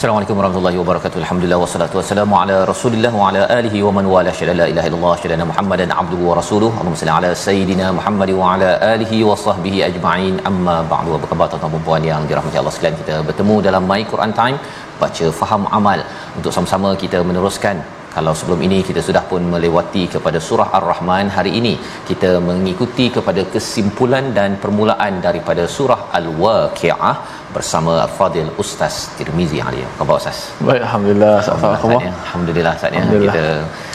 Assalamualaikum warahmatullahi wabarakatuh. Alhamdulillah wassalatu wassalamu ala Rasulillah wa ala alihi wa man wala syada la ilaha illallah syada Muhammadan abduhu wa rasuluhu. Allahumma salli ala sayidina Muhammad wa ala alihi wa sahbihi ajma'in. Amma ba'du. Apa khabar tuan-tuan dan puan yang dirahmati Allah sekalian? Kita bertemu dalam My Quran Time baca faham amal untuk sama-sama kita meneruskan kalau sebelum ini kita sudah pun melewati kepada surah Ar-Rahman hari ini kita mengikuti kepada kesimpulan dan permulaan daripada surah Al-Waqiah bersama Al-Fadil Ustaz Tirmizi Ali. Apa khabar Ustaz? Baik, Alhamdulillah. Alhamdulillah. Alhamdulillah Ustaz ya. Kita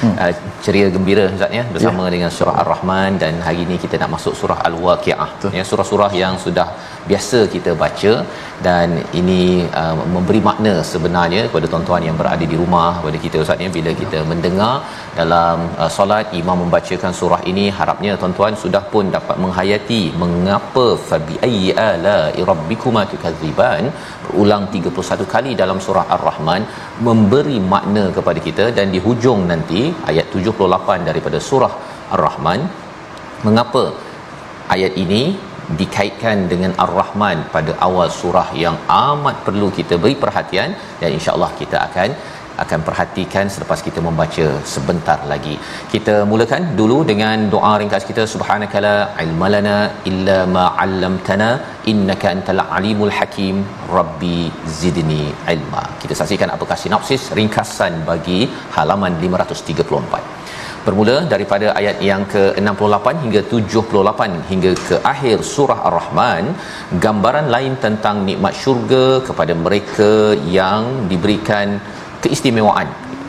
hmm. uh, ceria gembira Ustaz ya bersama ya. dengan surah Ar-Rahman dan hari ini kita nak masuk surah Al-Waqiah. Ya surah-surah yang sudah biasa kita baca dan ini uh, memberi makna sebenarnya kepada tuan-tuan yang berada di rumah kepada kita Ustaz ya bila kita mendengar dalam uh, solat imam membacakan surah ini harapnya tuan-tuan sudah pun dapat menghayati mengapa fabi ayyi ala rabbikuma tukadziban berulang 31 kali dalam surah Ar-Rahman memberi makna kepada kita dan di hujung nanti ayat 78 daripada surah Ar-Rahman mengapa ayat ini dikaitkan dengan Ar-Rahman pada awal surah yang amat perlu kita beri perhatian dan insya-Allah kita akan akan perhatikan selepas kita membaca sebentar lagi. Kita mulakan dulu dengan doa ringkas kita subhanakala ilmalana illa ma 'allamtana innaka antal alimul hakim rabbi zidni ilma. Kita saksikan apakah sinopsis ringkasan bagi halaman 534 bermula daripada ayat yang ke-68 hingga 78 hingga ke akhir surah Ar-Rahman gambaran lain tentang nikmat syurga kepada mereka yang diberikan keistimewaan.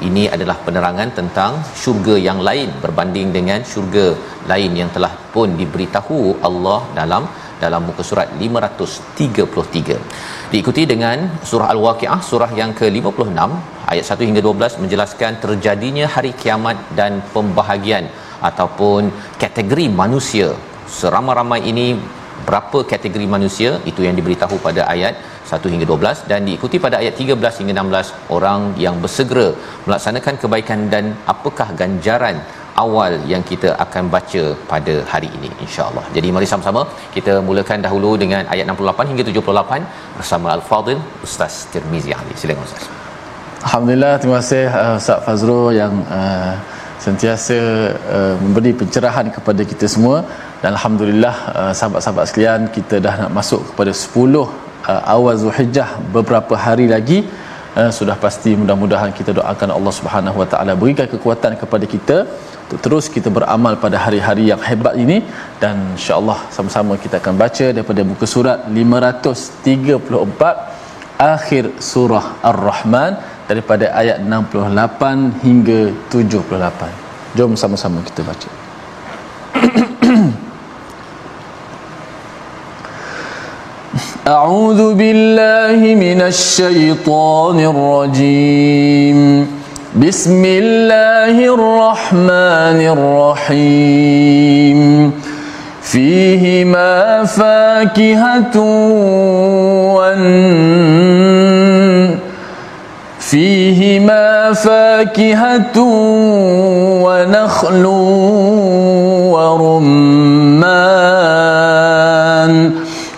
Ini adalah penerangan tentang syurga yang lain berbanding dengan syurga lain yang telah pun diberitahu Allah dalam dalam muka surat 533 diikuti dengan surah al-waqiah surah yang ke-56 ayat 1 hingga 12 menjelaskan terjadinya hari kiamat dan pembahagian ataupun kategori manusia. Seramai-ramai ini berapa kategori manusia? Itu yang diberitahu pada ayat 1 hingga 12 dan diikuti pada ayat 13 hingga 16 orang yang bersegera melaksanakan kebaikan dan apakah ganjaran awal yang kita akan baca pada hari ini insyaallah. Jadi mari sama-sama kita mulakan dahulu dengan ayat 68 hingga 78 bersama Al-Fadil Ustaz Tirmizi Ali. Silakan Ustaz. Alhamdulillah terima kasih uh, Ustaz Fazrul yang uh, sentiasa uh, memberi pencerahan kepada kita semua dan alhamdulillah uh, sahabat-sahabat sekalian kita dah nak masuk kepada 10 uh, awal Zulhijjah beberapa hari lagi uh, sudah pasti mudah-mudahan kita doakan Allah Subhanahu Wa Taala berikan kekuatan kepada kita untuk terus kita beramal pada hari-hari yang hebat ini dan insya-Allah sama-sama kita akan baca daripada muka surat 534 akhir surah Ar-Rahman daripada ayat 68 hingga 78. Jom sama-sama kita baca. أعوذ بالله من الشيطان الرجيم. بسم الله الرحمن الرحيم. فيهما فاكهة والنخل فيهما فاكهة ونخل ورمان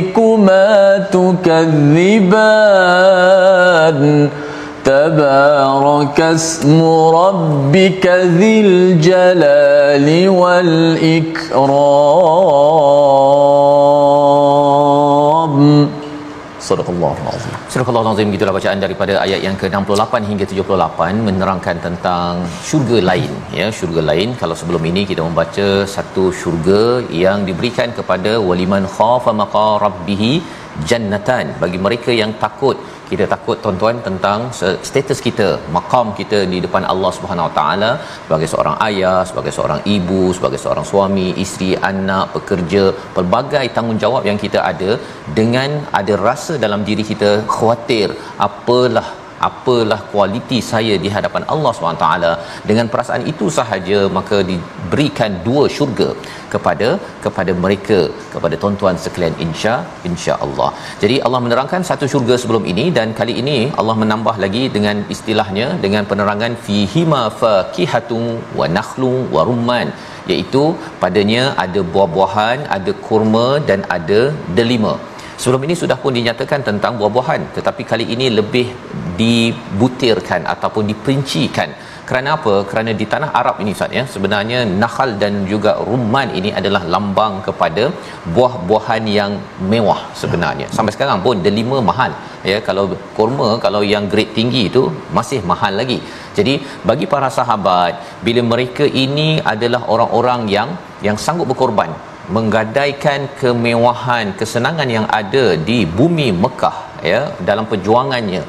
ربكما تكذبان تبارك اسم ربك ذي الجلال والإكرام. صدق الله العظيم. Surah Al-Azim gitulah bacaan daripada ayat yang ke-68 hingga 78 menerangkan tentang syurga lain ya syurga lain. Kalau sebelum ini kita membaca satu syurga yang diberikan kepada waliman khafa maqa rabbih jannatan bagi mereka yang takut. Kita takut tuan-tuan tentang status kita makam kita di depan Allah Subhanahu Wa Taala sebagai seorang ayah sebagai seorang ibu sebagai seorang suami isteri anak pekerja pelbagai tanggungjawab yang kita ada dengan ada rasa dalam diri kita khawatir apalah apalah kualiti saya di hadapan Allah SWT dengan perasaan itu sahaja maka diberikan dua syurga kepada kepada mereka kepada tuan-tuan sekalian insya insya-Allah. Jadi Allah menerangkan satu syurga sebelum ini dan kali ini Allah menambah lagi dengan istilahnya dengan penerangan fihima fakihatun wa nakhlu wa rumman iaitu padanya ada buah-buahan, ada kurma dan ada delima. Sebelum ini sudah pun dinyatakan tentang buah-buahan tetapi kali ini lebih dibutirkan ataupun diperincikan. Kerana apa? Kerana di tanah Arab ini Ustaz ya, sebenarnya nakhal dan juga rumman ini adalah lambang kepada buah-buahan yang mewah sebenarnya. Sampai sekarang pun delima mahal. Ya, kalau kurma kalau yang grade tinggi itu masih mahal lagi. Jadi bagi para sahabat bila mereka ini adalah orang-orang yang yang sanggup berkorban menggadaikan kemewahan kesenangan yang ada di bumi Mekah ya dalam perjuangannya.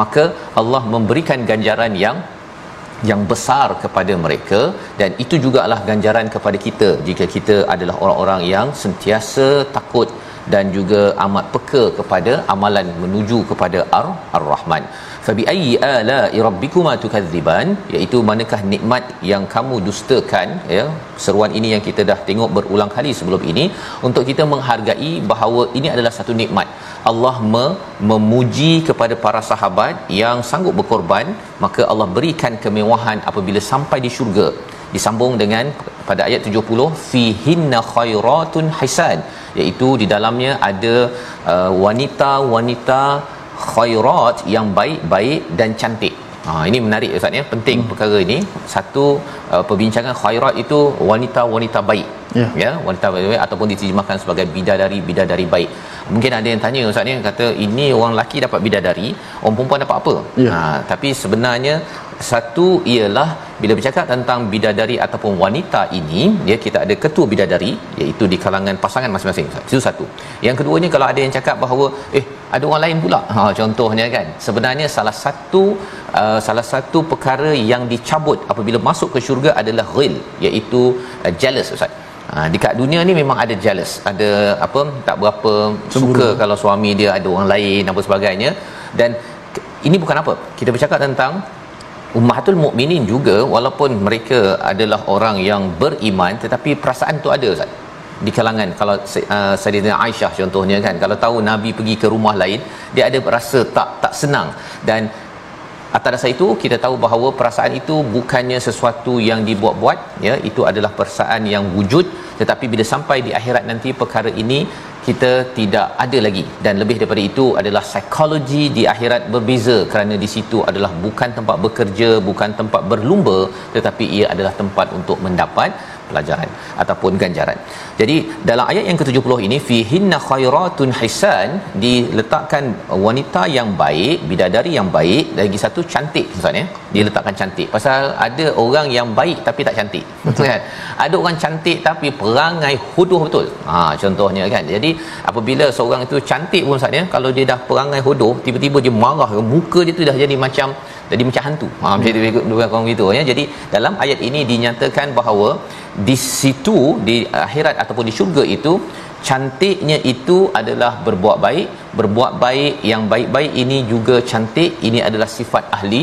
Maka Allah memberikan ganjaran yang yang besar kepada mereka. Dan itu jugalah ganjaran kepada kita. Jika kita adalah orang-orang yang sentiasa takut dan juga amat peka kepada amalan menuju kepada Ar Ar-Rahman. Fabi ayyi ala rabbikuma tukadziban iaitu manakah nikmat yang kamu dustakan ya seruan ini yang kita dah tengok berulang kali sebelum ini untuk kita menghargai bahawa ini adalah satu nikmat Allah me- memuji kepada para sahabat yang sanggup berkorban maka Allah berikan kemewahan apabila sampai di syurga disambung dengan pada ayat 70 fihinna khairatun hisan iaitu di dalamnya ada uh, wanita-wanita khairat yang baik-baik dan cantik Ha ini menarik ustaz ya penting hmm. perkara ini satu uh, perbincangan khairat itu wanita-wanita baik yeah. ya wanita baik ataupun diterjemahkan sebagai bidadari bidadari baik mungkin ada yang tanya ustaz ni kata ini orang lelaki dapat bidadari orang perempuan dapat apa yeah. ha tapi sebenarnya satu ialah bila bercakap tentang bidadari ataupun wanita ini ya kita ada ketua bidadari iaitu di kalangan pasangan masing-masing. Itu satu. Yang keduanya kalau ada yang cakap bahawa eh ada orang lain pula. Ha contohnya kan. Sebenarnya salah satu uh, salah satu perkara yang dicabut apabila masuk ke syurga adalah ghil iaitu uh, jealous ustaz. Ha, dekat dunia ni memang ada jealous. Ada apa tak berapa Cemburu. suka kalau suami dia ada orang lain apa sebagainya. Dan ini bukan apa. Kita bercakap tentang ummatul mukminin juga walaupun mereka adalah orang yang beriman tetapi perasaan tu ada Ustaz. Di kalangan kalau uh, Sayyidina Aisyah contohnya kan kalau tahu nabi pergi ke rumah lain dia ada rasa tak tak senang. Dan atas dasar itu kita tahu bahawa perasaan itu bukannya sesuatu yang dibuat-buat ya itu adalah perasaan yang wujud. Tetapi bila sampai di akhirat nanti perkara ini kita tidak ada lagi. Dan lebih daripada itu adalah psikologi di akhirat berbeza kerana di situ adalah bukan tempat bekerja bukan tempat berlumba tetapi ia adalah tempat untuk mendapat pelajaran ataupun ganjaran. Jadi dalam ayat yang ke-70 ini fihinna khairatun hisan diletakkan wanita yang baik, bidadari yang baik lagi satu cantik maksudnya. Diletakkan cantik. Pasal ada orang yang baik tapi tak cantik. Betul kan? Ada orang cantik tapi perangai hodoh betul. Ha contohnya kan. Jadi apabila seorang itu cantik pun maksudnya kalau dia dah perangai hodoh tiba-tiba dia marah muka dia tu dah jadi macam jadi macam hantu. Ha macam tu dua orang gitu. Ya. Jadi dalam ayat ini dinyatakan bahawa di situ di akhirat ataupun di syurga itu cantiknya itu adalah berbuat baik. Berbuat baik yang baik-baik ini juga cantik. Ini adalah sifat ahli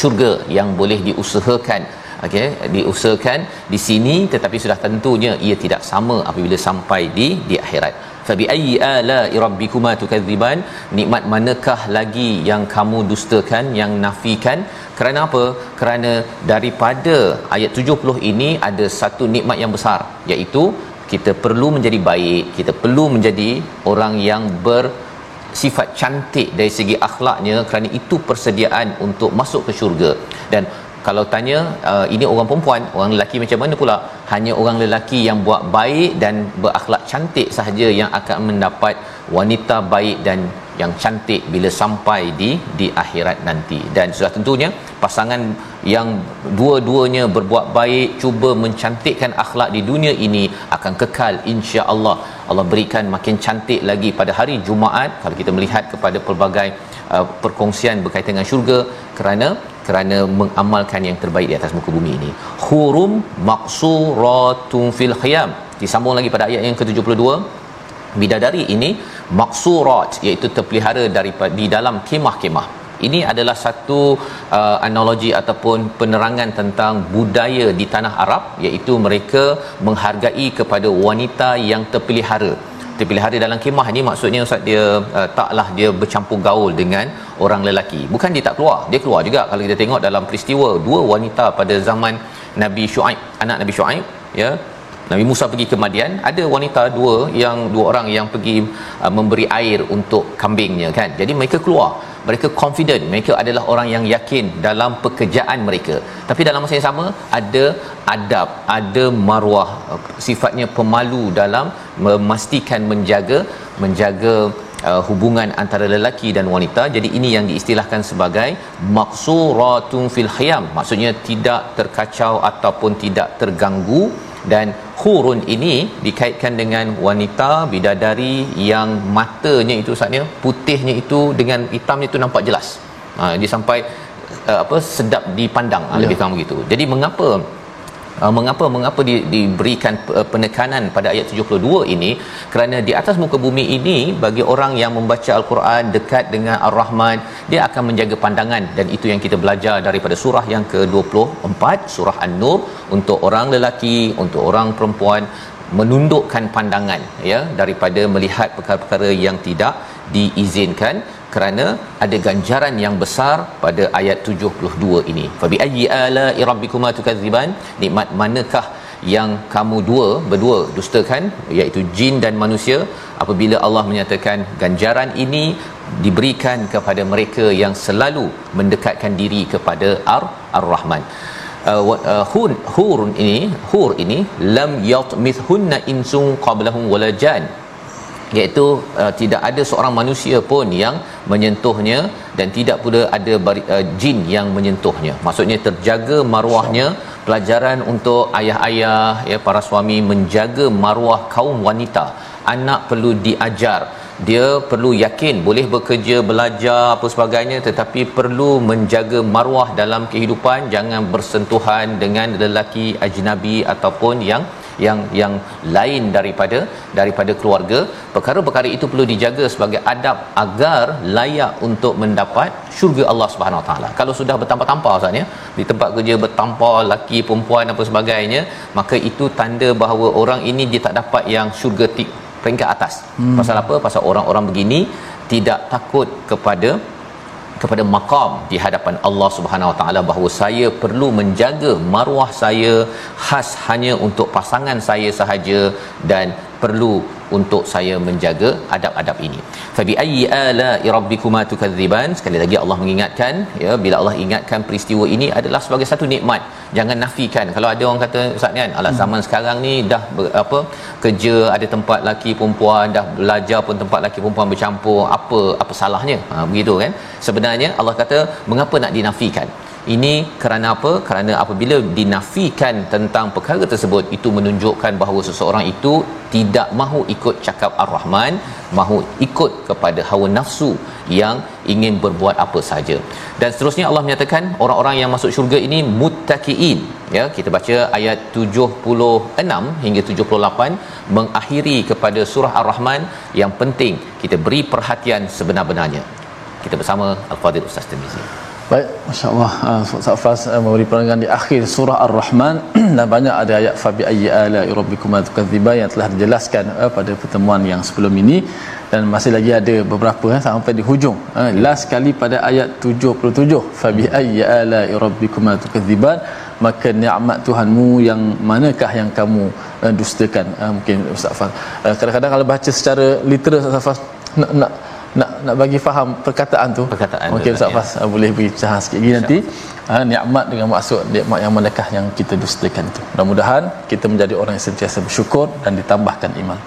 syurga yang boleh diusahakan. Okey diusahakan di sini tetapi sudah tentunya ia tidak sama apabila sampai di di akhirat fa bi ayyi ala rabbikuma tukadziban? Nikmat manakah lagi yang kamu dustakan yang nafikan? Kerana apa? Kerana daripada ayat 70 ini ada satu nikmat yang besar iaitu kita perlu menjadi baik kita perlu menjadi orang yang ber sifat cantik dari segi akhlaknya. Kerana itu persediaan untuk masuk ke syurga. Dan kalau tanya uh, ini orang perempuan orang lelaki macam mana pula? Hanya orang lelaki yang buat baik dan berakhlak cantik sahaja yang akan mendapat wanita baik dan yang cantik bila sampai di di akhirat nanti. Dan sudah tentunya pasangan yang dua-duanya berbuat baik cuba mencantikkan akhlak di dunia ini akan kekal insya-Allah. Allah berikan makin cantik lagi pada hari Jumaat. Kalau kita melihat kepada pelbagai uh, perkongsian berkaitan dengan syurga kerana kerana mengamalkan yang terbaik di atas muka bumi ini. Hurum maqsuratun fil khiyam. Disambung lagi pada ayat yang ke-72. Bidadari ini maksurat iaitu terpelihara daripada di dalam kemah-kemah. Ini adalah satu uh, analogi ataupun penerangan tentang budaya di tanah Arab iaitu mereka menghargai kepada wanita yang terpelihara terpelihara dalam kemah ni maksudnya ustaz dia uh, taklah dia bercampur gaul dengan orang lelaki. Bukan dia tak keluar. Dia keluar juga. Kalau kita tengok dalam peristiwa dua wanita pada zaman Nabi Shu'aib anak Nabi Shu'aib ya Nabi Musa pergi ke Madian ada wanita dua yang dua orang yang pergi uh, memberi air untuk kambingnya kan? Jadi mereka keluar mereka confident. Mereka adalah orang yang yakin dalam pekerjaan mereka. Tapi dalam masa yang sama ada adab ada maruah sifatnya pemalu dalam memastikan menjaga menjaga uh, hubungan antara lelaki dan wanita. Jadi ini yang diistilahkan sebagai maqsuratun fil khiyam. Maksudnya tidak terkacau ataupun tidak terganggu dan hurun ini dikaitkan dengan wanita bidadari yang matanya itu saatnya putihnya itu dengan hitamnya itu nampak jelas. Ha dia sampai uh, apa sedap dipandang ha, ya. lebih kurang begitu. Jadi mengapa Uh, mengapa mengapa di, diberikan penekanan pada ayat 72 ini? Kerana di atas muka bumi ini bagi orang yang membaca al-Quran dekat dengan ar-Rahman dia akan menjaga pandangan. Dan itu yang kita belajar daripada surah yang ke-24 surah an-nur untuk orang lelaki untuk orang perempuan menundukkan pandangan ya daripada melihat perkara-perkara yang tidak diizinkan kerana ada ganjaran yang besar pada ayat 72 ini. Fa bi ayyi ala rabbikuma tukadziban? Nikmat manakah yang kamu dua berdua dustakan iaitu jin dan manusia apabila Allah menyatakan ganjaran ini diberikan kepada mereka yang selalu mendekatkan diri kepada Ar Ar-Rahman. Uh, uh, hur, hur ini hur ini lam yatmithunna insun qablahum wala jan iaitu uh, tidak ada seorang manusia pun yang menyentuhnya dan tidak pula ada bari, uh, jin yang menyentuhnya. Maksudnya terjaga maruahnya. Pelajaran untuk ayah-ayah ya para suami menjaga maruah kaum wanita. Anak perlu diajar. Dia perlu yakin boleh bekerja belajar apa sebagainya tetapi perlu menjaga maruah dalam kehidupan. Jangan bersentuhan dengan lelaki ajnabi ataupun yang yang yang lain daripada daripada keluarga. Perkara-perkara itu perlu dijaga sebagai adab agar layak untuk mendapat syurga Allah Subhanahu Taala. Kalau sudah bertampar-tampar ustaz ya di tempat kerja bertampar laki perempuan apa sebagainya maka itu tanda bahawa orang ini dia tak dapat yang syurga tik peringkat atas. Hmm. pasal apa? Pasal orang-orang begini tidak takut kepada kepada maqam di hadapan Allah Subhanahu Wa Taala bahawa saya perlu menjaga maruah saya khas hanya untuk pasangan saya sahaja dan perlu untuk saya menjaga adab-adab ini. Fa bi ayyi ala rabbikuma tukadziban? Sekali lagi Allah mengingatkan ya bila Allah ingatkan peristiwa ini adalah sebagai satu nikmat. Jangan nafikan. Kalau ada orang kata ustaz kan, alah zaman hmm. sekarang ni dah ber, apa kerja ada tempat laki perempuan dah belajar pun tempat laki perempuan bercampur apa apa salahnya? Ha begitu kan? Sebenarnya Allah kata mengapa nak dinafikan? Ini kerana apa? Kerana apabila dinafikan tentang perkara tersebut itu menunjukkan bahawa seseorang itu tidak mahu ikut cakap ar-rahman mahu ikut kepada hawa nafsu yang ingin berbuat apa saja. Dan seterusnya Allah menyatakan orang-orang yang masuk syurga ini muttaqiin ya kita baca ayat 76 hingga 78 mengakhiri kepada surah ar-rahman yang penting. Kita beri perhatian sebenar-benarnya. Kita bersama al-fadil ustaz Tirmizi Baik, Masya Allah uh, Ustaz Fas uh, memberi penerangan di akhir surah Ar-Rahman. Dan banyak ada ayat Fabi ayyi ala rabbikum tukadziba yang telah dijelaskan uh, pada pertemuan yang sebelum ini. Dan masih lagi ada beberapa uh, sampai di hujung. Uh, last kali pada ayat 77 Fabi ayyi ala rabbikum tukadziban maka nikmat Tuhanmu yang manakah yang kamu uh, dustakan? Uh, mungkin Ustaz Fas uh, kadang-kadang kalau baca secara literal Ustaz Fas nak, nak nak nak bagi faham perkataan tu? Perkataan mungkin Ustaz Fas ya. boleh beri cahaya sikit lagi nanti. Ha, nikmat dengan maksud nikmat yang manakah yang kita dustakan itu. Mudah-mudahan kita menjadi orang yang sentiasa bersyukur dan ditambahkan iman.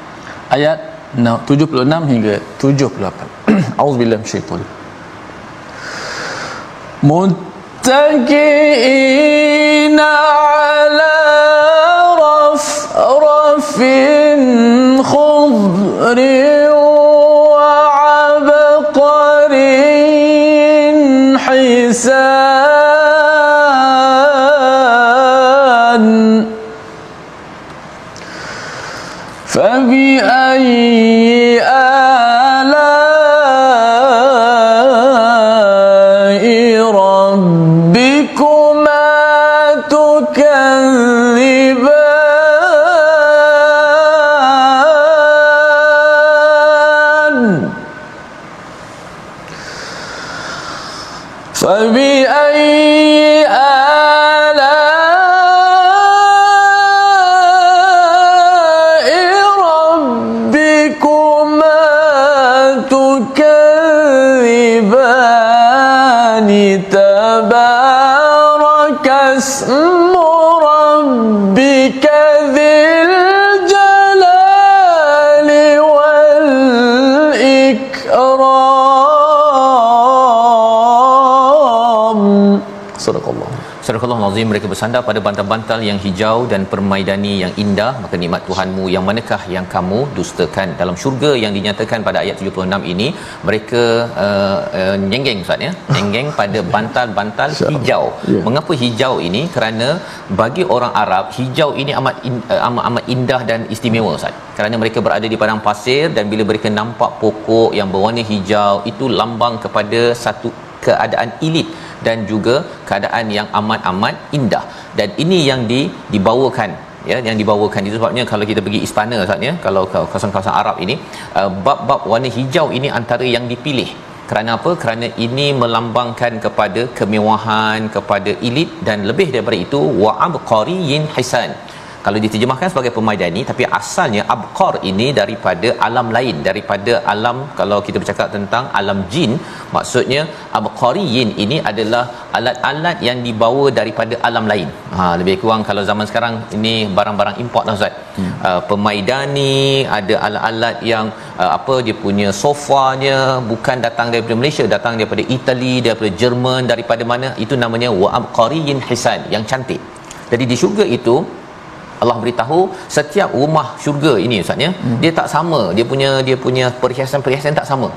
Ayat 76 hingga 78 auzubillahi minasyaitanir muttaqina Al-Azim mereka bersandar pada bantal-bantal yang hijau dan permaidani yang indah. Maka nikmat Tuhanmu yang manakah yang kamu dustakan? Dalam syurga yang dinyatakan pada ayat 76 ini mereka uh, uh, nyenggeng Ustaz ya? Nyenggeng pada bantal-bantal hijau. Yeah. mengapa hijau ini? Kerana bagi orang Arab hijau ini amat in, uh, amat amat indah dan istimewa Ustaz. Kerana mereka berada di padang pasir dan bila mereka nampak pokok yang berwarna hijau itu lambang kepada satu keadaan elit dan juga keadaan yang amat-amat indah. Dan ini yang di dibawakan ya yang dibawakan itu sebabnya kalau kita pergi istana saatnya kalau kawasan-kawasan Arab ini uh, bab-bab warna hijau ini antara yang dipilih. Kerana apa? Kerana ini melambangkan kepada kemewahan kepada elit dan lebih daripada itu wa abqariyin hisan kalau diterjemahkan sebagai pemaidani tapi asalnya abqar ini daripada alam lain daripada alam kalau kita bercakap tentang alam jin maksudnya abqariyin ini adalah alat-alat yang dibawa daripada alam lain. Ha lebih kurang kalau zaman sekarang ini barang-barang import lah ustaz. Hmm. uh, pemaidani ada alat-alat yang uh, apa dia punya sofanya bukan datang daripada Malaysia datang daripada Itali daripada Jerman daripada mana itu namanya wa abqariyin hisan yang cantik. Jadi di syurga itu Allah beritahu setiap rumah syurga ini ustaz ya hmm. dia tak sama. Dia punya dia punya perhiasan-perhiasan tak sama.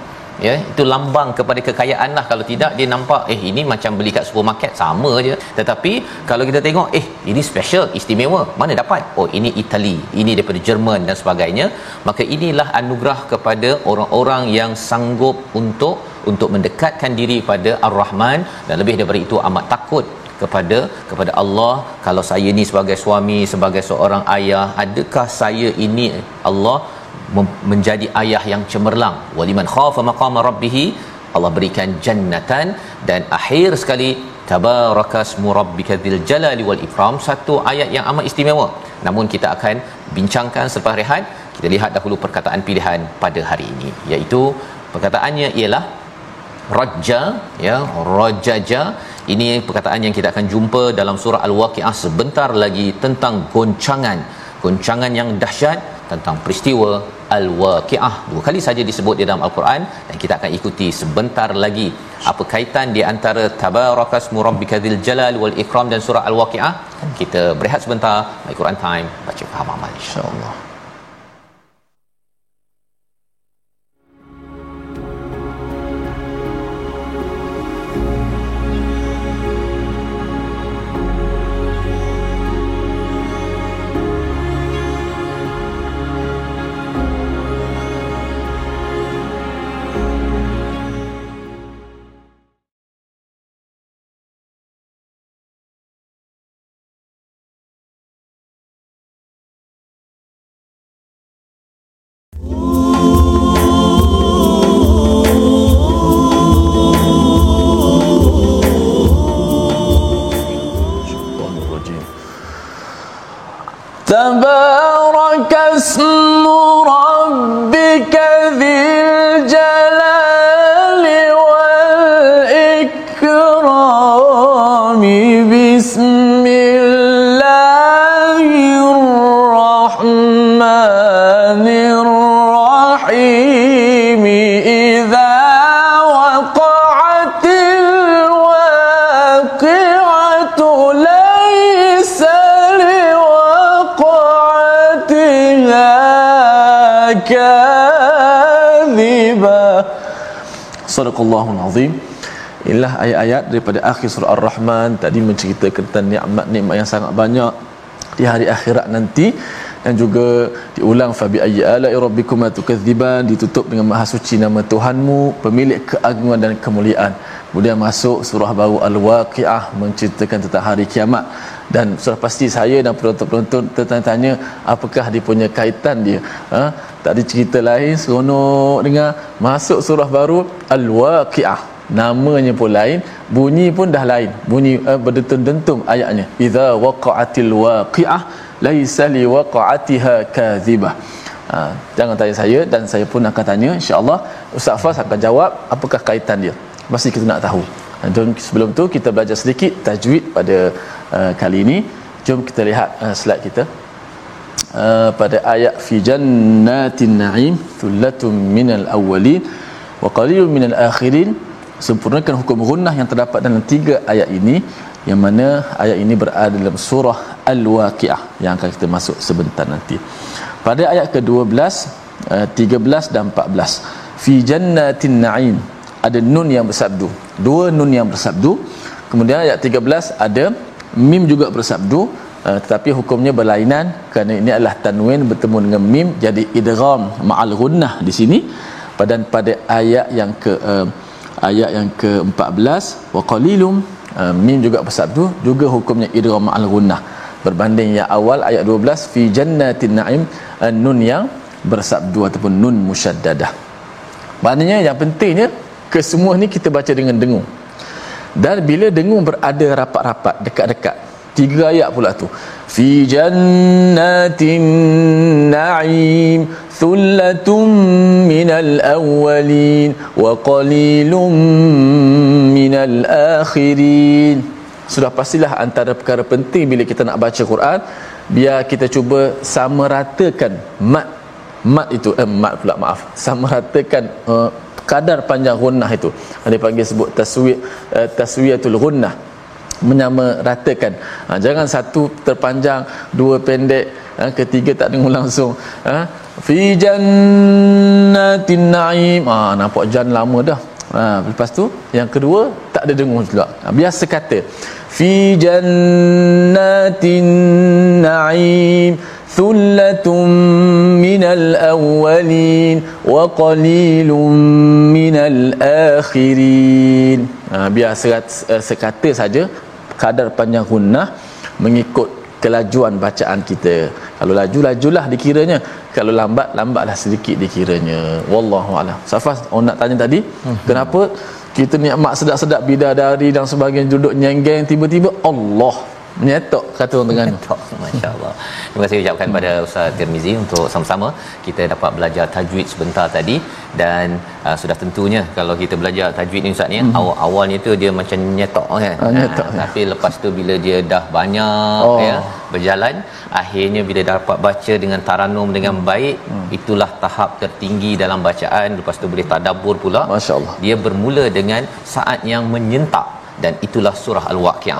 Ya itu lambang kepada kekayaan lah. Kalau tidak dia nampak eh ini macam beli kat supermarket. Sama je. Tetapi kalau kita tengok eh ini special istimewa. Mana dapat? Oh ini Itali ini daripada Jerman dan sebagainya. Maka inilah anugerah kepada orang-orang yang sanggup untuk untuk mendekatkan diri pada Ar-Rahman. Dan lebih daripada itu amat takut kepada kepada Allah. Kalau saya ni sebagai suami sebagai seorang ayah adakah saya ini Allah menjadi ayah yang cemerlang? Waliman khafa maqama rabbih Allah berikan jannatan. Dan akhir sekali tabarakasmu rabbikadzil jalali wal ikram. Satu ayat yang amat istimewa. Namun kita akan bincangkan selepas rehat. Kita lihat dahulu perkataan pilihan pada hari ini. Iaitu perkataannya ialah raja ya rajaja ini perkataan yang kita akan jumpa dalam surah al-waqiah sebentar lagi tentang goncangan. Goncangan yang dahsyat tentang peristiwa al-waqiah. Dua kali saja disebut di dalam al-Quran dan kita akan ikuti sebentar lagi apa kaitan di antara tabarakasmu rabbikadzil jalal wal ikram dan surah al-waqiah. Kita berehat sebentar. My Quran time. Baca faham amal insyaallah sadaqallahu azim. Inilah ayat-ayat daripada akhir surah ar-rahman. Tadi menceritakan tentang nikmat-nikmat yang sangat banyak di hari akhirat nanti. Dan juga diulang fabi ayyi ala rabbikum atukadziban ditutup dengan maha suci nama Tuhanmu pemilik keagungan dan kemuliaan. Kemudian masuk surah baru al-waqiah menceritakan tentang hari kiamat. Dan sudah pasti saya dan penonton-penonton tertanya-tanya apakah dia punya kaitan dia? Ha? Tak ada cerita lain seronok dengar. Masuk surah baru al-waqiah. Namanya pun lain bunyi pun dah lain. Bunyi uh, berdentum-dentum ayatnya. Idza waqa'atil waqi'ah laisa li waqa'atiha kadhibah Ha, jangan tanya saya dan saya pun akan tanya insyaallah. Ustaz Fas akan jawab apakah kaitan dia. Pasti kita nak tahu. Dan sebelum tu kita belajar sedikit tajwid pada uh, kali ini. Jom kita lihat uh, slide kita uh, pada ayat fi jannatin na'im thullatum minal awwalin wa qalilun minal akhirin sempurnakan hukum gunnah yang terdapat dalam tiga ayat ini yang mana ayat ini berada dalam surah Al-Waqiah yang akan kita masuk sebentar nanti. Pada ayat ke-12, uh, 13 dan 14. Fi jannatin na'im. Ada nun yang bersabdu. Dua nun yang bersabdu. Kemudian ayat 13 ada mim juga bersabdu uh, tetapi hukumnya berlainan kerana ini adalah tanwin bertemu dengan mim jadi idgham ma'al gunnah di sini. Pada pada ayat yang ke uh, ayat yang ke-14 wa qalilum uh, mim juga bersabdu juga hukumnya idgham ma'al gunnah berbanding yang awal ayat 12 fi jannatin na'im uh, nun yang bersabdu ataupun nun musyaddadah maknanya yang pentingnya kesemua ni kita baca dengan dengung. Dan bila dengung berada rapat-rapat dekat-dekat tiga ayat pula tu. Fi jannatin na'im thullatun minal awwalin wa qalilum minal akhirin. Sudah pastilah antara perkara penting bila kita nak baca Quran biar kita cuba samaratakan mat. Mat itu eh, mat pula maaf. Samaratakan uh, kadar panjang gunnah itu. Dia panggil sebut taswi uh, taswiyatul gunnah menyamaratakan ha, jangan satu terpanjang dua pendek ha, ketiga tak dengar langsung. Ha, fi jannatin na'im. Ha, nampak jan lama dah. Ha, lepas tu yang kedua tak ada dengung juga ha, biasa kata fi jannatin na'im thullatun minal awwalin wa qalilun minal akhirin. Ha, biar serat, uh, sekata saja kadar panjang gunnah mengikut kelajuan bacaan kita. Kalau laju lajulah dikiranya. Kalau lambat lambatlah sedikit dikiranya. Wallahu alam. Safas orang nak tanya tadi hmm. kenapa kita nikmat sedap-sedap bidadari dan sebagainya duduk nyenggeng tiba-tiba Allah menyetok kata orang Terengganu menyetok masya-Allah terima kasih ucapkan pada Ustaz Tirmizi untuk sama-sama kita dapat belajar tajwid sebentar tadi dan uh, sudah tentunya kalau kita belajar tajwid ni Ustaz ni mm-hmm. awal-awalnya tu dia macam nyetok kan uh, nyetok, uh, ya. tapi lepas tu bila dia dah banyak oh. ya berjalan akhirnya bila dapat baca dengan taranum dengan hmm. baik hmm. itulah tahap tertinggi dalam bacaan lepas tu boleh tadabbur pula masyaallah dia bermula dengan saat yang menyentak dan itulah surah al-waqiah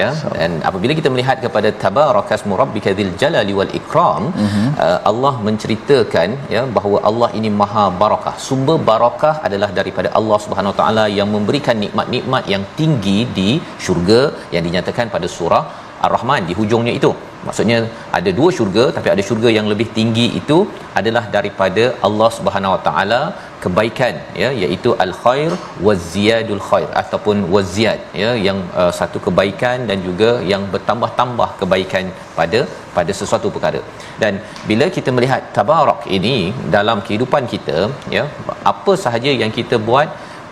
ya dan apabila kita melihat kepada tabarakasmu rabbikadzil jalali wal ikram mm-hmm. uh, Allah menceritakan ya bahawa Allah ini maha barakah sumber barakah adalah daripada Allah Subhanahu Wa taala yang memberikan nikmat-nikmat yang tinggi di syurga yang dinyatakan pada surah Ar-Rahman di hujungnya itu. Maksudnya ada dua syurga tapi ada syurga yang lebih tinggi itu adalah daripada Allah Subhanahu Wa Taala kebaikan ya iaitu al-khair waziyadul khair ataupun waziyad ya yang uh, satu kebaikan dan juga yang bertambah-tambah kebaikan pada pada sesuatu perkara. Dan bila kita melihat tabarak ini dalam kehidupan kita ya apa sahaja yang kita buat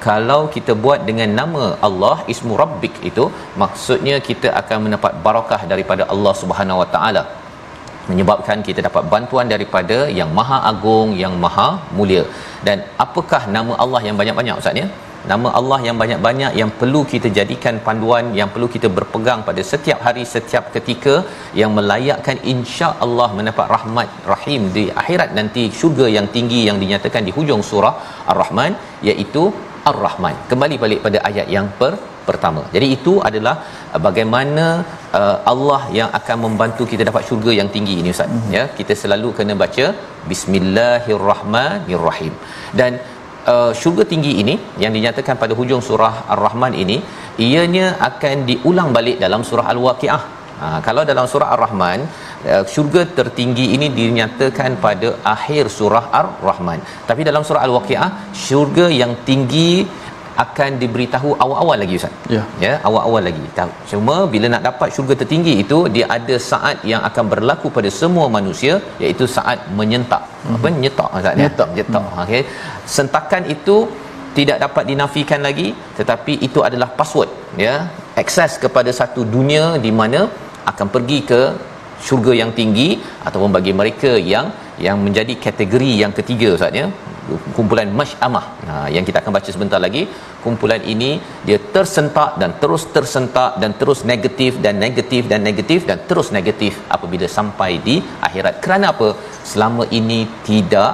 kalau kita buat dengan nama Allah ismu rabbik itu maksudnya kita akan mendapat barakah daripada Allah Subhanahu Wa Taala menyebabkan kita dapat bantuan daripada yang maha agung yang maha mulia. Dan apakah nama Allah yang banyak-banyak ustaz ya? Nama Allah yang banyak-banyak yang perlu kita jadikan panduan yang perlu kita berpegang pada setiap hari setiap ketika yang melayakkan insya-Allah mendapat rahmat rahim di akhirat nanti syurga yang tinggi yang dinyatakan di hujung surah Ar-Rahman iaitu Ar-Rahman. Kembali balik pada ayat yang per pertama. Jadi itu adalah uh, bagaimana uh, Allah yang akan membantu kita dapat syurga yang tinggi ini ustaz. Mm-hmm. Ya, kita selalu kena baca bismillahirrahmanirrahim. Dan uh, syurga tinggi ini yang dinyatakan pada hujung surah Ar-Rahman ini ianya akan diulang balik dalam surah Al-Waqiah. Ha, kalau dalam surah Ar-Rahman uh, syurga tertinggi ini dinyatakan pada akhir surah Ar-Rahman. Tapi dalam surah Al-Waqiah syurga yang tinggi akan diberitahu awal-awal lagi ustaz. Ya. Ya, awal-awal lagi. Cuma bila nak dapat syurga tertinggi itu dia ada saat yang akan berlaku pada semua manusia iaitu saat menyentak. Mm-hmm. Apa nyetak ustaz? Nyetak, nyetak. Mm. Okey. Sentakan itu tidak dapat dinafikan lagi tetapi itu adalah password ya akses kepada satu dunia di mana akan pergi ke syurga yang tinggi ataupun bagi mereka yang yang menjadi kategori yang ketiga ustaz ya. Kumpulan masyamah ha, yang kita akan baca sebentar lagi. Kumpulan ini dia tersentak dan terus tersentak dan terus negatif dan negatif dan negatif dan terus negatif apabila sampai di akhirat. Kerana apa? Selama ini tidak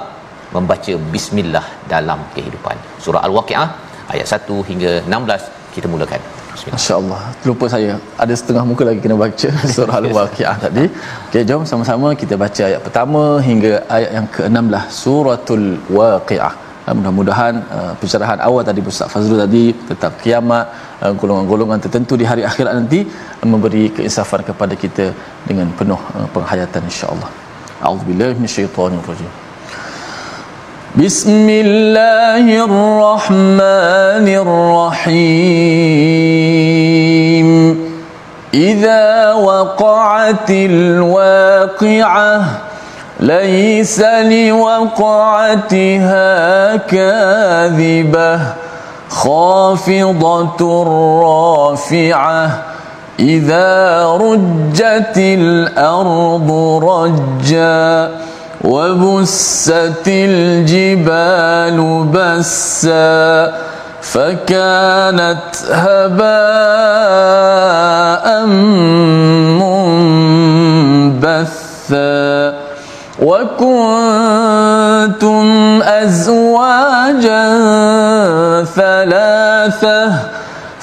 membaca bismillah dalam kehidupan. Surah al-waqiah ayat 1 hingga 16 kita mulakan Masya-Allah. Lupa saya. Ada setengah muka lagi kena baca surah Al-Waqiah tadi. Okey, jom sama-sama kita baca ayat pertama hingga ayat yang ke-16 suratul Waqiah. Mudah-mudahan uh, pencerahan awal tadi Ustaz Fazrul tadi tetap kiamat uh, golongan-golongan tertentu di hari akhirat nanti uh, memberi keinsafan kepada kita dengan penuh uh, penghayatan insya-Allah. A'udzubillahi minasyaitonirrajim. بسم الله الرحمن الرحيم. إذا وقعت الواقعة ليس لوقعتها كاذبة. خافضة رافعة إذا رجت الأرض رجاً. وبست الجبال بسا فكانت هباء منبثا وكنتم أزواجا ثلاثة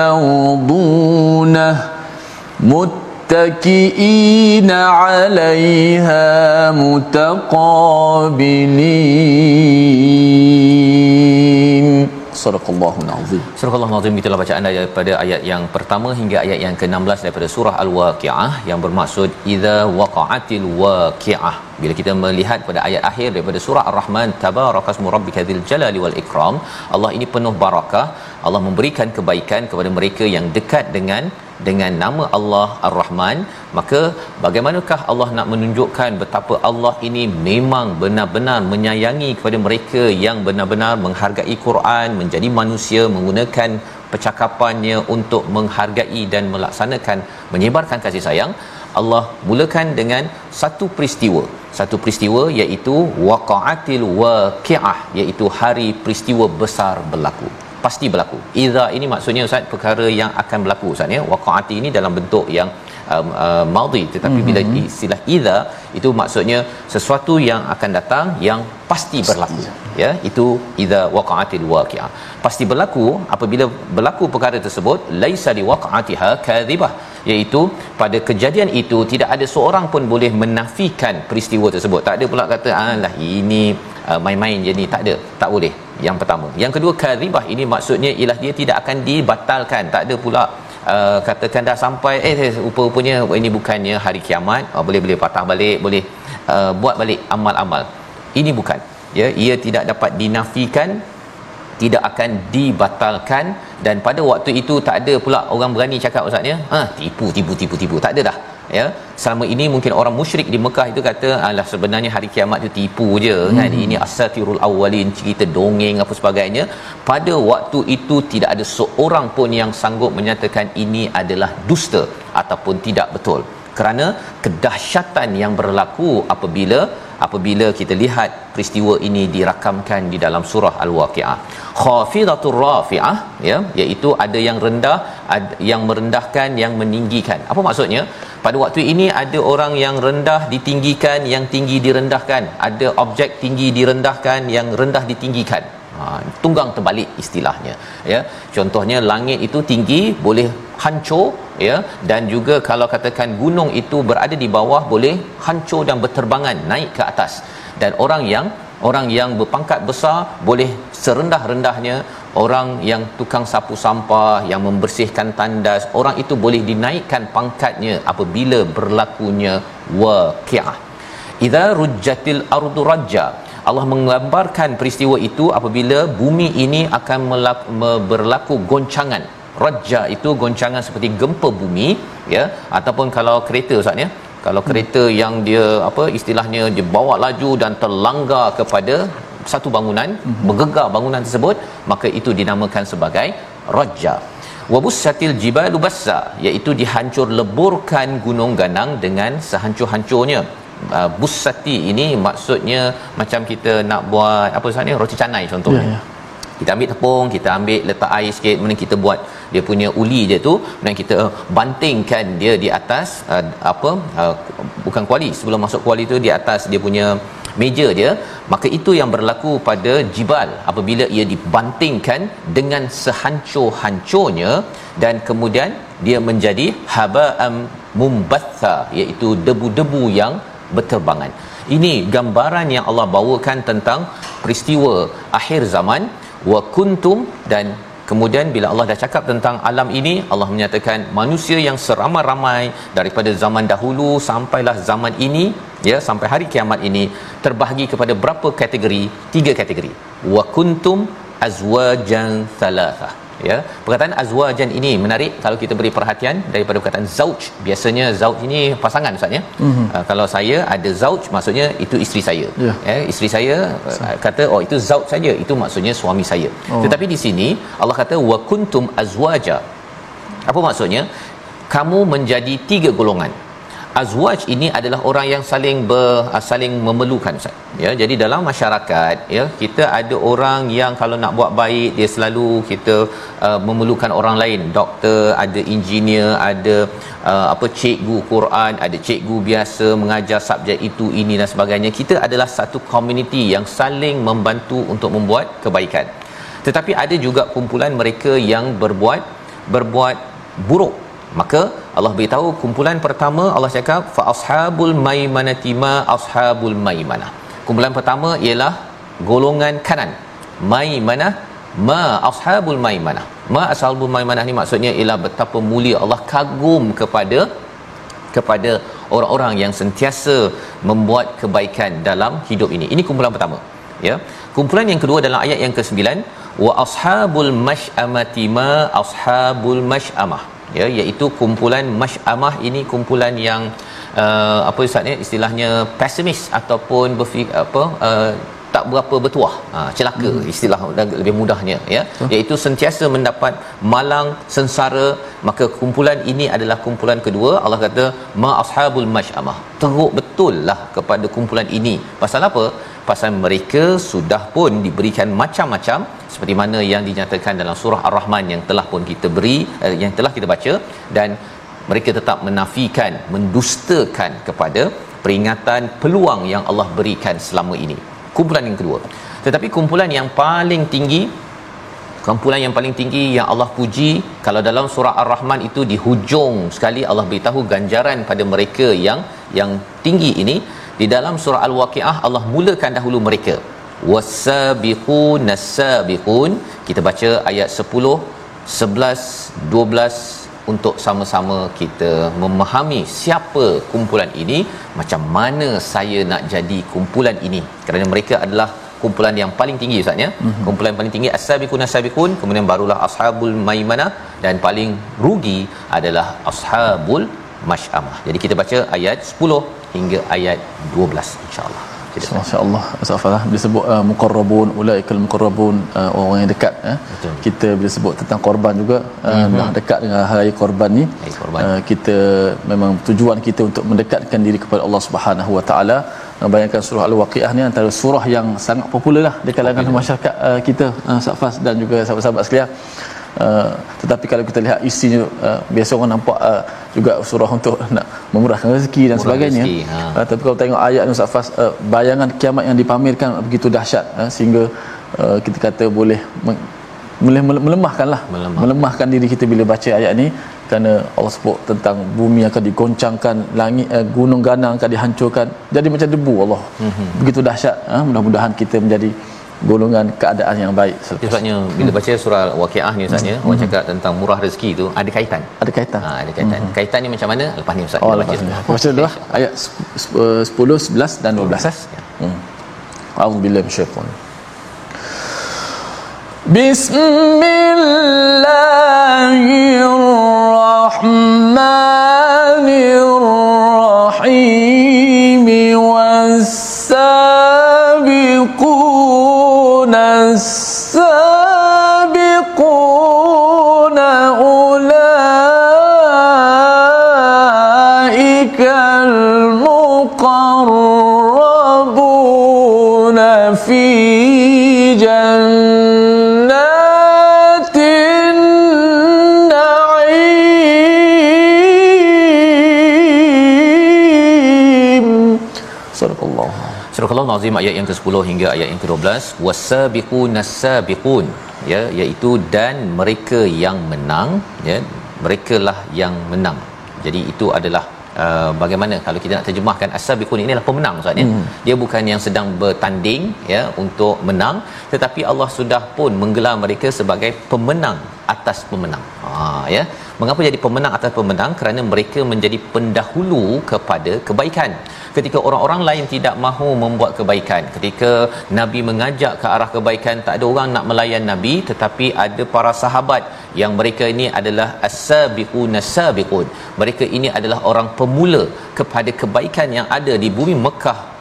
موضونة متكئين عليها متقابلين صدق الله العظيم Surah Al-Azim itulah bacaan daripada ayat yang pertama hingga ayat yang ke-16 daripada surah Al-Waqiah yang bermaksud idza waqa'atil waqiah. Bila kita melihat pada ayat akhir daripada surah Ar-Rahman tabarakasmu rabbikadzil jalali wal ikram, Allah ini penuh barakah. Allah memberikan kebaikan kepada mereka yang dekat dengan dengan nama Allah Ar-Rahman. Maka bagaimanakah Allah nak menunjukkan betapa Allah ini memang benar-benar menyayangi kepada mereka yang benar-benar menghargai Quran menjadi manusia menggunakan percakapannya untuk menghargai dan melaksanakan menyebarkan kasih sayang? Allah mulakan dengan satu peristiwa. Satu peristiwa iaitu waqa'atil waqi'ah iaitu hari peristiwa besar berlaku pasti berlaku. Idza ini maksudnya ustaz perkara yang akan berlaku ustaz ya. Waqa'ati ini dalam bentuk yang um, uh, madhi tetapi mm-hmm. bila istilah idza itu maksudnya sesuatu yang akan datang yang pasti berlaku. Pasti. Ya, itu idza waqa'atil waqi'ah. Pasti berlaku apabila berlaku perkara tersebut laisa li waqa'atiha kadhibah iaitu pada kejadian itu tidak ada seorang pun boleh menafikan peristiwa tersebut. Tak ada pula kata alah ini uh, main-main je ni tak ada. Tak boleh yang pertama. Yang kedua kadhibah. Ini maksudnya ialah dia tidak akan dibatalkan. Tak ada pula uh, katakan dah sampai eh, eh rupa-rupanya ini bukannya hari kiamat. Uh, boleh boleh patah balik boleh uh, buat balik amal-amal. Ini bukan. Ya ia tidak dapat dinafikan tidak akan dibatalkan. Dan pada waktu itu tak ada pula orang berani cakap ustaz ya. Ha tipu tipu tipu tipu. Tak ada dah ya selama ini mungkin orang musyrik di Mekah itu kata alah sebenarnya hari kiamat itu tipu je kan? hmm. kan ini asatirul awwalin cerita dongeng apa sebagainya pada waktu itu tidak ada seorang pun yang sanggup menyatakan ini adalah dusta ataupun tidak betul kerana kedahsyatan yang berlaku apabila apabila kita lihat peristiwa ini dirakamkan di dalam surah al-waqiah. Khafidatur rafiah ya iaitu ada yang rendah ada yang merendahkan yang meninggikan. Apa maksudnya? Pada waktu ini ada orang yang rendah ditinggikan yang tinggi direndahkan. Ada objek tinggi direndahkan yang rendah ditinggikan ha, tunggang terbalik istilahnya ya. Contohnya langit itu tinggi boleh hancur ya. Dan juga kalau katakan gunung itu berada di bawah boleh hancur dan berterbangan naik ke atas. Dan orang yang orang yang berpangkat besar boleh serendah-rendahnya. Orang yang tukang sapu sampah yang membersihkan tandas orang itu boleh dinaikkan pangkatnya apabila berlakunya waqiah. Idza rujjatil ardu rajja Allah menggambarkan peristiwa itu apabila bumi ini akan berlaku goncangan rajja itu goncangan seperti gempa bumi ya ataupun kalau kereta ustaz ya kalau hmm. kereta yang dia apa istilahnya dia bawa laju dan terlanggar kepada satu bangunan hmm. bergegar bangunan tersebut maka itu dinamakan sebagai rajja wabussatil jibalu bassa iaitu dihancur leburkan gunung ganang dengan sehancur-hancurnya uh, bussati ini maksudnya macam kita nak buat apa sebenarnya roti canai contohnya. Yeah, yeah kita ambil tepung kita ambil letak air sikit kemudian kita buat dia punya uli je tu kemudian kita bantingkan dia di atas uh, apa uh, bukan kuali sebelum masuk kuali tu di atas dia punya meja dia. Maka itu yang berlaku pada jibal. Apabila ia dibantingkan dengan sehancur-hancurnya dan kemudian dia menjadi haba'am mumbatha iaitu debu-debu yang berterbangan. Ini gambaran yang Allah bawakan tentang peristiwa akhir zaman wa kuntum dan kemudian bila Allah dah cakap tentang alam ini Allah menyatakan manusia yang seramai-ramai daripada zaman dahulu sampailah zaman ini ya sampai hari kiamat ini terbahagi kepada berapa kategori? Tiga kategori. Wa kuntum azwajan thalathah ya perkataan azwajan ini menarik kalau kita beri perhatian daripada perkataan zauj. Biasanya zauj ini pasangan ustaz ya? Mm-hmm. uh, kalau saya ada zauj maksudnya itu isteri saya. Yeah. ya isteri saya uh, kata oh itu zauj saja itu maksudnya suami saya. Oh. tetapi di sini Allah kata wa kuntum azwaja. Apa maksudnya? Kamu menjadi tiga golongan azwaj ini adalah orang yang saling ber, uh, saling memerlukan Ustaz. Ya, jadi dalam masyarakat ya kita ada orang yang kalau nak buat baik dia selalu kita uh, memerlukan orang lain. Doktor, ada engineer, ada uh, apa cikgu Quran, ada cikgu biasa mengajar subjek itu ini dan sebagainya. Kita adalah satu community yang saling membantu untuk membuat kebaikan. Tetapi ada juga kumpulan mereka yang berbuat berbuat buruk maka Allah beritahu kumpulan pertama Allah cakap fa ashabul maimanati ma ashabul maimanah. Kumpulan pertama ialah golongan kanan. Maimanah ma ashabul maimanah. Ma ashabul maimanah ni maksudnya ialah betapa mulia Allah kagum kepada kepada orang-orang yang sentiasa membuat kebaikan dalam hidup ini. Ini kumpulan pertama ya. Kumpulan yang kedua dalam ayat yang ke-9 wa ashabul mash'amati ma ashabul mash'amah ya iaitu kumpulan mash'amah ini kumpulan yang uh, apa ustaz istilahnya pesimis ataupun berfik, apa uh, tak berapa bertuah. Ha, celaka hmm. istilah lebih mudahnya ya. Hmm. iaitu sentiasa mendapat malang sengsara. Maka kumpulan ini adalah kumpulan kedua. Allah kata ma ashabul mash'amah. Teruk betul lah kepada kumpulan ini. Pasal apa pasal mereka sudah pun diberikan macam-macam seperti mana yang dinyatakan dalam surah ar-rahman yang telah pun kita beri eh, yang telah kita baca dan mereka tetap menafikan mendustakan kepada peringatan peluang yang Allah berikan selama ini. Kumpulan yang kedua. Tetapi kumpulan yang paling tinggi kumpulan yang paling tinggi yang Allah puji kalau dalam surah ar-rahman itu di hujung sekali Allah beritahu ganjaran pada mereka yang yang tinggi ini di dalam surah al-waqiah Allah mulakan dahulu mereka. Wasabiqun nasabiqun kita baca ayat 10 11 12 untuk sama-sama kita memahami siapa kumpulan ini macam mana saya nak jadi kumpulan ini. Kerana mereka adalah kumpulan yang paling tinggi ustaz ya? Mm-hmm. kumpulan paling tinggi as-sabiqun as-sabiqun. Kemudian barulah ashabul maimanah. Dan paling rugi adalah ashabul masyamah jadi kita baca ayat 10 hingga ayat 12 insyaallah Masya-Allah Ustaz bila sebut uh, muqarrabun ulaikal muqarrabun uh, orang yang dekat eh. kita bila sebut tentang korban juga uh, mm-hmm. dah dekat dengan hari korban ni hari korban. Uh, kita memang tujuan kita untuk mendekatkan diri kepada Allah Subhanahu Wa Taala uh, bayangkan surah al-waqiah ni antara surah yang sangat popular lah di kalangan popular. masyarakat uh, kita uh, Safas dan juga sahabat-sahabat sekalian Uh, tetapi kalau kita lihat isinya uh, biasa orang nampak uh, juga surah untuk nak memurahkan rezeki dan Murah sebagainya rezeki, ha. uh, tapi kalau tengok ayat ni Ustaz uh, bayangan kiamat yang dipamerkan begitu dahsyat uh, sehingga uh, kita kata boleh boleh melemahkanlah Melemah. melemahkan diri kita bila baca ayat ni kerana Allah sebut tentang bumi akan digoncangkan langit uh, gunung ganang akan dihancurkan jadi macam debu Allah mm-hmm. begitu dahsyat uh, mudah-mudahan kita menjadi golongan keadaan yang baik sebabnya bila hmm. baca surah waqiah ni ustaz ya hmm. orang cakap tentang murah rezeki tu ada kaitan ada kaitan ha, ada kaitan hmm. kaitan ni macam mana lepas ni ustaz oh, baca baca dulu lah ayat 10 11 dan 12 eh ya. hmm. auzubillahi minasyaitan Bismillahirrahmanirrahim was-sabiqun us. Surah Al-Azim ayat yang ke-10 hingga ayat yang ke-12 wasabiqun nasabiqun ya iaitu dan mereka yang menang ya merekalah yang menang jadi itu adalah Uh, bagaimana kalau kita nak terjemahkan as-sabiqun ini adalah pemenang Ustaz ya. Hmm. Dia bukan yang sedang bertanding ya untuk menang tetapi Allah sudah pun menggelar mereka sebagai pemenang atas pemenang. Ha ya. Mengapa jadi pemenang atas pemenang? Kerana mereka menjadi pendahulu kepada kebaikan ketika orang-orang lain tidak mahu membuat kebaikan. Ketika nabi mengajak ke arah kebaikan tak ada orang nak melayan nabi tetapi ada para sahabat yang mereka ini adalah as-sabiqun as-sabiqun mereka ini adalah orang pemula kepada kebaikan yang ada di bumi Mekah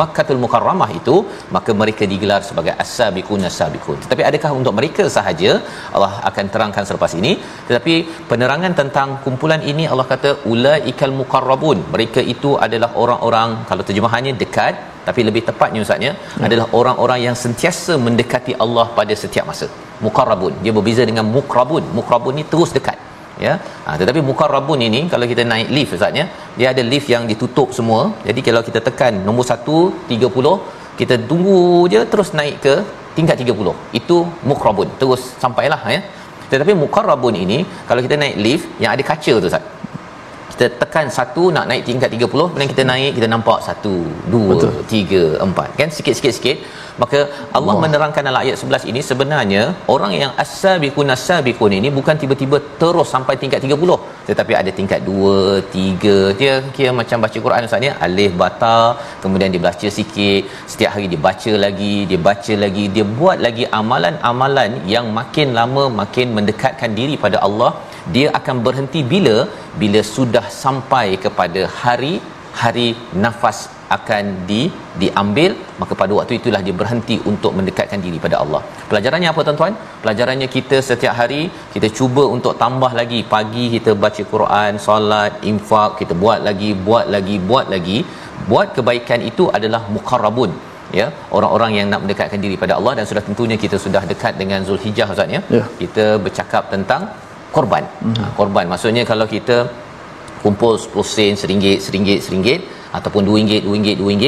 Makkatul Mukarramah itu maka mereka digelar sebagai as-sabiqun as-sabiqun tetapi adakah untuk mereka sahaja Allah akan terangkan selepas ini? Tetapi penerangan tentang kumpulan ini Allah kata ulaikal muqarrabun mereka itu adalah orang-orang kalau terjemahannya dekat. Tapi lebih tepatnya ustaznya hmm. adalah orang-orang yang sentiasa mendekati Allah pada setiap masa. Muqarrabun dia berbeza dengan muqrabun muqrabun ni terus dekat ya? Ha, tetapi muqarrabun ini kalau kita naik lift ustaznya dia ada lift yang ditutup semua. Jadi kalau kita tekan nombor 1 30 kita tunggu je terus naik ke tingkat 30 itu muqrabun terus sampailah ya. Tetapi muqarrabun ini kalau kita naik lift yang ada kaca tu ustaz kita tekan satu nak naik tingkat 30 kemudian kita naik kita nampak satu dua Betul. tiga empat. Kan? Sikit-sikit sikit. Maka Allah Allah. menerangkan dalam ayat 11 ini sebenarnya orang yang as-sabiqun as-sabiqun ini bukan tiba-tiba terus sampai tingkat 30 tetapi ada tingkat 2 3 dia kira macam baca Quran ustaz ni alif bata kemudian dia baca sikit. Setiap hari dia baca lagi dia baca lagi. Dia buat lagi amalan-amalan yang makin lama makin mendekatkan diri pada Allah dia akan berhenti bila bila sudah sampai kepada hari hari nafas akan di diambil maka pada waktu itulah dia berhenti untuk mendekatkan diri pada Allah. Pelajarannya apa tuan-tuan? Pelajarannya kita setiap hari kita cuba untuk tambah lagi pagi kita baca Quran, solat, infak, kita buat lagi, buat lagi, buat lagi. Buat kebaikan itu adalah muqarrabun ya orang-orang yang nak mendekatkan diri pada Allah dan sudah tentunya kita sudah dekat dengan Zulhijjah ustaz ya. ya. Kita bercakap tentang korban. Mm-hmm. Ha, korban. Maksudnya kalau kita kumpul 10 sen, seringgit, seringgit, seringgit ataupun RM2, RM2, RM2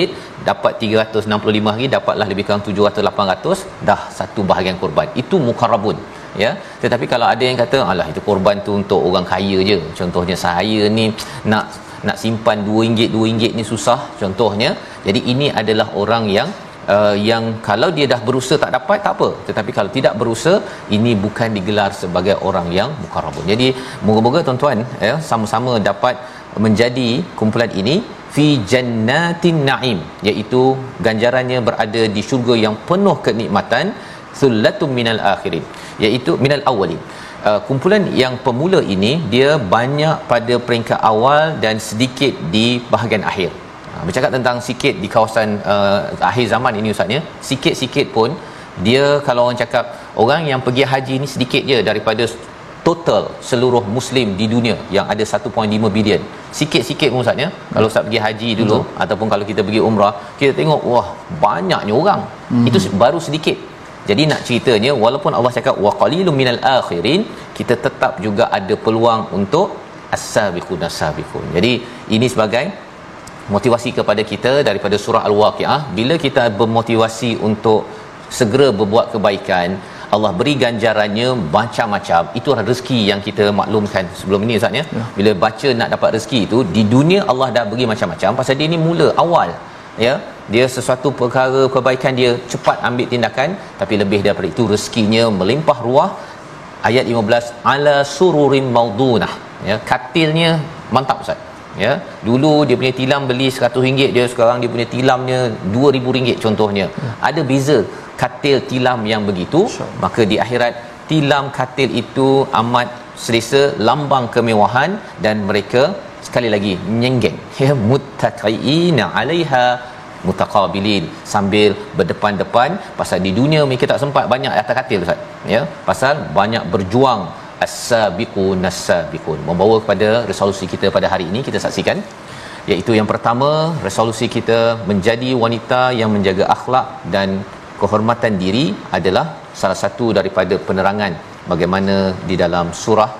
dapat 365 hari dapatlah lebih kurang 700 800 dah satu bahagian korban. Itu mukarrabun ya. Tetapi kalau ada yang kata alah itu korban tu untuk orang kaya je. Contohnya saya ni nak nak simpan RM2 RM2 ni susah contohnya. Jadi ini adalah orang yang uh, yang kalau dia dah berusaha tak dapat tak apa. Tetapi kalau tidak berusaha ini bukan digelar sebagai orang yang mukarrabun. Jadi moga-moga tuan-tuan ya sama-sama dapat menjadi kumpulan ini fi jannatin naim iaitu ganjarannya berada di syurga yang penuh kenikmatan sullatum minal akhirin iaitu minal awwalin. Uh, kumpulan yang pemula ini dia banyak pada peringkat awal dan sedikit di bahagian akhir bercakap tentang sikit di kawasan uh, akhir zaman ini ustaznya sikit-sikit pun dia kalau orang cakap orang yang pergi haji ni sedikit je daripada total seluruh muslim di dunia yang ada 1.5 bilion sikit-sikit pun ustaznya hmm. kalau ustaz pergi haji dulu hmm. ataupun kalau kita pergi umrah kita tengok wah banyaknya orang hmm. itu baru sedikit jadi nak ceritanya walaupun Allah cakap wa qalilum minal akhirin kita tetap juga ada peluang untuk as-sabiqun as-sabiqun jadi ini sebagai motivasi kepada kita daripada surah al-waqiah. Bila kita bermotivasi untuk segera berbuat kebaikan Allah beri ganjarannya macam-macam. Itu rezeki yang kita maklumkan sebelum ini Ustaz ya. ya. Bila baca nak dapat rezeki itu di dunia Allah dah beri macam-macam. Pasal dia ni mula awal ya. Dia sesuatu perkara kebaikan dia cepat ambil tindakan tapi lebih daripada itu rezekinya melimpah ruah. Ayat 15 ala sururim maudunah ya katilnya mantap Ustaz ya dulu dia punya tilam beli RM100 dia sekarang dia punya tilamnya RM2000 contohnya. Ya. ada beza katil tilam yang begitu maka di akhirat tilam katil itu amat selesa lambang kemewahan dan mereka sekali lagi nyenggeng ya muttaqina 'alaiha mutaqabilin. Sambil berdepan-depan pasal di dunia mereka tak sempat banyak atas katil ustaz. Ya pasal banyak berjuang as-sabiqun as-sabiqun membawa kepada resolusi kita pada hari ini kita saksikan iaitu yang pertama resolusi kita menjadi wanita yang menjaga akhlak dan kehormatan diri adalah salah satu daripada penerangan bagaimana di dalam surah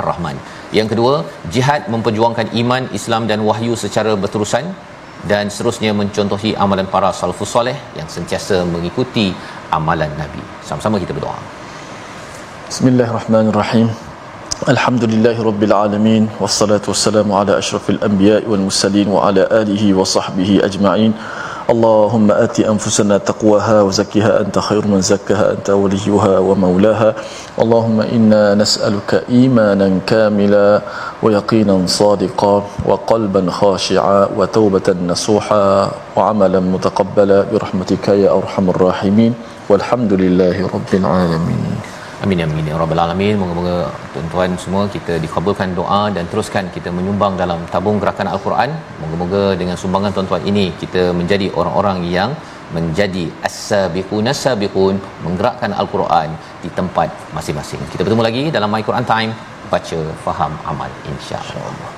Ar-Rahman. Yang kedua, jihad memperjuangkan iman, Islam dan wahyu secara berterusan dan seterusnya mencontohi amalan para salafus soleh yang sentiasa mengikuti amalan Nabi. Sama-sama kita berdoa. بسم الله الرحمن الرحيم الحمد لله رب العالمين والصلاة والسلام على أشرف الأنبياء والمرسلين وعلى آله وصحبه أجمعين اللهم آت أنفسنا تقواها وزكها أنت خير من زكها أنت وليها ومولاها اللهم إنا نسألك إيمانا كاملا ويقينا صادقا وقلبا خاشعا وتوبة نصوحا وعملا متقبلا برحمتك يا أرحم الراحمين والحمد لله رب العالمين Amin amin ya rabbal alamin. Moga-moga tuan-tuan semua kita dikabulkan doa dan teruskan kita menyumbang dalam tabung gerakan Al-Quran. Moga-moga dengan sumbangan tuan-tuan ini kita menjadi orang-orang yang menjadi as-sabiqun as-sabiqun menggerakkan Al-Quran di tempat masing-masing. Kita bertemu lagi dalam My Quran Time baca faham amal insya-Allah.